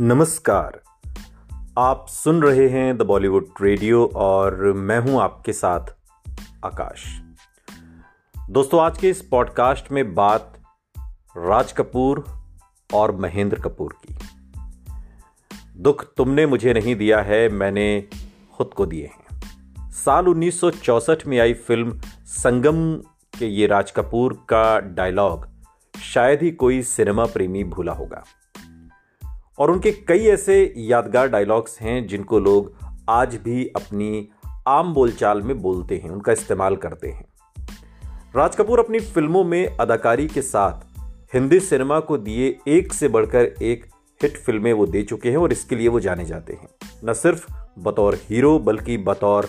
नमस्कार। आप सुन रहे हैं द बॉलीवुड रेडियो और मैं हूँ आपके साथ आकाश। दोस्तों, आज के इस पॉडकास्ट में बात राज कपूर और महेंद्र कपूर की। दुख तुमने मुझे नहीं दिया है, मैंने खुद को दिए हैं। साल 1964 में आई फ़िल्म संगम के ये राज कपूर का डायलॉग शायद ही कोई सिनेमा प्रेमी भूला होगा। और उनके कई ऐसे यादगार डायलॉग्स हैं जिनको लोग आज भी अपनी आम बोलचाल में बोलते हैं, उनका इस्तेमाल करते हैं। राज कपूर अपनी फ़िल्मों में अदाकारी के साथ हिंदी सिनेमा को दिए एक से बढ़कर एक हिट फ़िल्में वो दे चुके हैं और इसके लिए वो जाने जाते हैं। न सिर्फ़ बतौर हीरो, बल्कि बतौर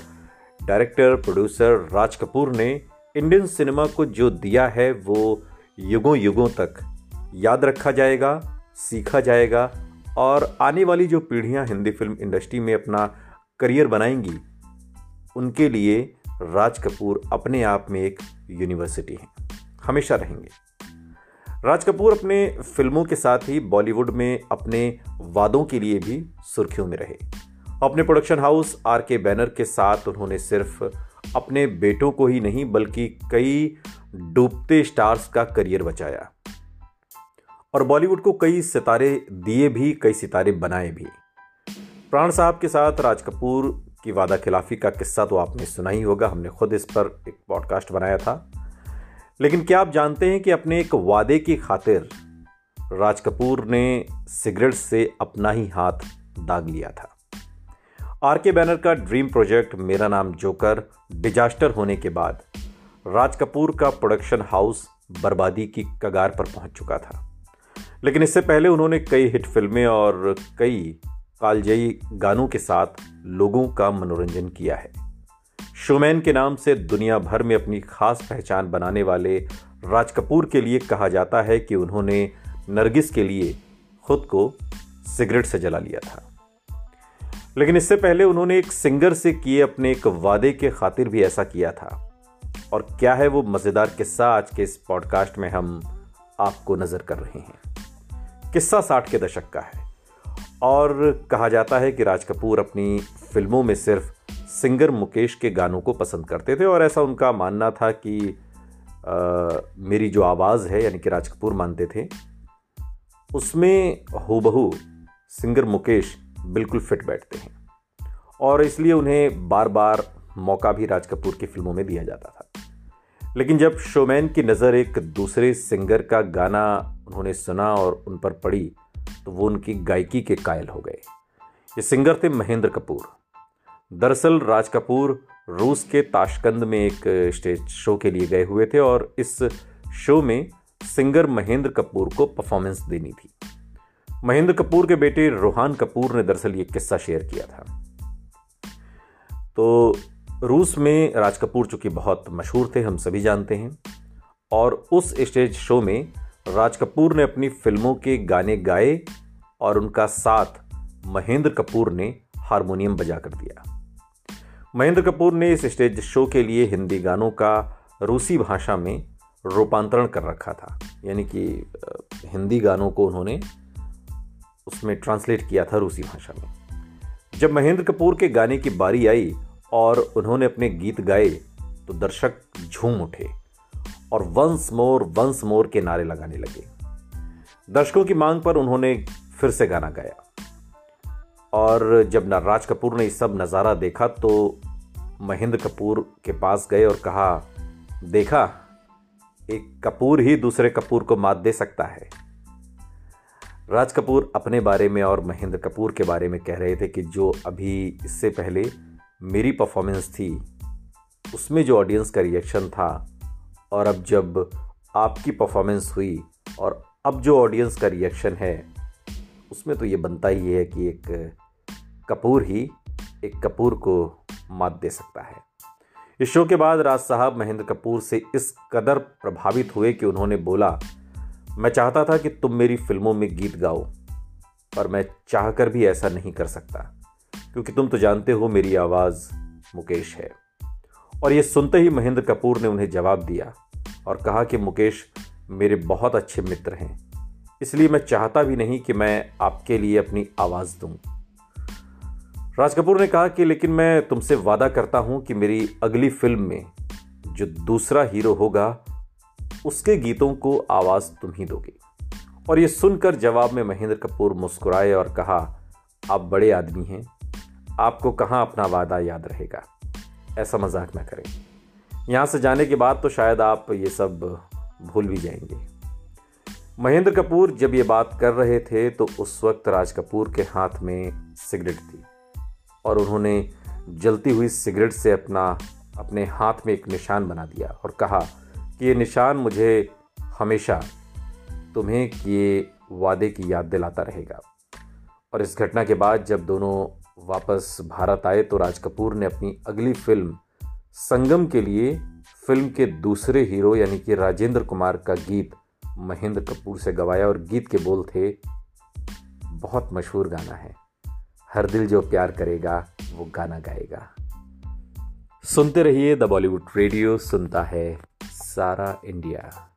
डायरेक्टर प्रोड्यूसर राज कपूर ने इंडियन सिनेमा को जो दिया है, वो युगों युगों तक याद रखा जाएगा, सीखा जाएगा और आने वाली जो पीढ़ियाँ हिंदी फ़िल्म इंडस्ट्री में अपना करियर बनाएँगी, उनके लिए राज कपूर अपने आप में एक यूनिवर्सिटी है। हमेशा रहेंगे। राज कपूर अपने फ़िल्मों के साथ ही बॉलीवुड में अपने वादों के लिए भी सुर्खियों में रहे। अपने प्रोडक्शन हाउस आर के बैनर के साथ उन्होंने सिर्फ़ अपने बेटों को ही नहीं, बल्कि कई डूबते स्टार्स का करियर बचाया। और बॉलीवुड को कई सितारे दिए भी, कई सितारे बनाए भी। प्राण साहब के साथ राज कपूर की वादा खिलाफी का किस्सा तो आपने सुना ही होगा, हमने खुद इस पर एक पॉडकास्ट बनाया था। लेकिन क्या आप जानते हैं कि अपने एक वादे की खातिर राज कपूर ने सिगरेट से अपना ही हाथ दाग लिया था? आर के बैनर का ड्रीम प्रोजेक्ट मेरा नाम जोकर, डिजास्टर होने के बाद राज कपूर का प्रोडक्शन हाउस बर्बादी की कगार पर पहुँच चुका था। लेकिन इससे पहले उन्होंने कई हिट फ़िल्में और कई कालजयी गानों के साथ लोगों का मनोरंजन किया है। शोमैन के नाम से दुनिया भर में अपनी खास पहचान बनाने वाले राज कपूर के लिए कहा जाता है कि उन्होंने नरगिस के लिए खुद को सिगरेट से जला लिया था। लेकिन इससे पहले उन्होंने एक सिंगर से किए अपने एक वादे के खातिर भी ऐसा किया था। और क्या है वो मज़ेदार किस्सा आज के इस पॉडकास्ट में हम आपको नज़र कर रहे हैं। किस्सा साठ के दशक का है। और कहा जाता है कि राज कपूर अपनी फ़िल्मों में सिर्फ़ सिंगर मुकेश के गानों को पसंद करते थे और ऐसा उनका मानना था कि आ, मेरी जो आवाज़ है यानी कि राज कपूर मानते थे उसमें हो बहू सिंगर मुकेश बिल्कुल फिट बैठते हैं। और इसलिए उन्हें बार बार मौका भी राज कपूर की फ़िल्मों में दिया जाता था। लेकिन जब शोमैन की नज़र एक दूसरे सिंगर का गाना उन्होंने सुना और उन पर पड़ी तो वो उनकी गायकी के कायल हो गए। ये सिंगर थे महेंद्र कपूर। दरअसल राज कपूर रूस के ताशकंद में एक स्टेज शो के लिए गए हुए थे और इस शो में सिंगर महेंद्र कपूर को परफॉर्मेंस देनी थी। महेंद्र कपूर के बेटे रोहान कपूर ने दरअसल ये किस्सा शेयर किया था। तो रूस में राज कपूर चूँकि बहुत मशहूर थे, हम सभी जानते हैं, और उस स्टेज शो में राज कपूर ने अपनी फ़िल्मों के गाने गाए और उनका साथ महेंद्र कपूर ने हारमोनियम बजा कर दिया। महेंद्र कपूर ने इस स्टेज शो के लिए हिंदी गानों का रूसी भाषा में रूपांतरण कर रखा था। यानी कि हिंदी गानों को उन्होंने उसमें ट्रांसलेट किया था रूसी भाषा में। जब महेंद्र कपूर के गाने की बारी आई और उन्होंने अपने गीत गाए तो दर्शक झूम उठे। और वंस मोर वंस मोर के नारे लगाने लगे। दर्शकों की मांग पर उन्होंने फिर से गाना गाया। और जब राज कपूर ने सब नज़ारा देखा तो महेंद्र कपूर के पास गए और कहा, देखा, एक कपूर ही दूसरे कपूर को मात दे सकता है। राज कपूर अपने बारे में और महेंद्र कपूर के बारे में कह रहे थे कि जो अभी इससे पहले मेरी परफॉर्मेंस थी, उसमें जो ऑडियंस का रिएक्शन था और अब जब आपकी परफॉर्मेंस हुई और अब जो ऑडियंस का रिएक्शन है, उसमें तो ये बनता ही है कि एक कपूर ही एक कपूर को मात दे सकता है। इस शो के बाद राज साहब महेंद्र कपूर से इस कदर प्रभावित हुए कि उन्होंने बोला, मैं चाहता था कि तुम मेरी फ़िल्मों में गीत गाओ, पर मैं चाहकर भी ऐसा नहीं कर सकता, क्योंकि तुम तो जानते हो मेरी आवाज़ मुकेश है। और ये सुनते ही महेंद्र कपूर ने उन्हें जवाब दिया और कहा कि, मुकेश, मेरे बहुत अच्छे मित्र हैं। इसलिए मैं चाहता भी नहीं कि मैं आपके लिए अपनी आवाज़ दूँ। राज कपूर ने कहा कि, लेकिन मैं तुमसे वादा करता हूँ कि मेरी अगली फ़िल्म में जो दूसरा हीरो होगा, उसके गीतों को आवाज़ तुम ही दोगे। और ये सुनकर जवाब में महेंद्र कपूर मुस्कुराए और कहा, आप बड़े आदमी हैं। आपको कहाँ अपना वादा याद रहेगा? ऐसा मज़ाक ना करें। यहाँ से जाने के बाद तो शायद आप ये सब भूल भी जाएँगे। महेंद्र कपूर जब ये बात कर रहे थे तो उस वक्त राज कपूर के हाथ में सिगरेट थी और उन्होंने जलती हुई सिगरेट से अपना, अपने हाथ में एक निशान बना दिया और कहा कि ये निशान मुझे हमेशा तुम्हें किए वादे की याद दिलाता रहेगा। और इस घटना के बाद जब दोनों वापस भारत आए तो राज कपूर ने अपनी अगली फ़िल्म संगम के लिए फ़िल्म के दूसरे हीरो यानी कि राजेंद्र कुमार का गीत महेंद्र कपूर से गवाया और गीत के बोल थे, बहुत मशहूर गाना है। हर दिल जो प्यार करेगा, वो गाना गाएगा। सुनते रहिए द बॉलीवुड रेडियो, सुनता है सारा इंडिया।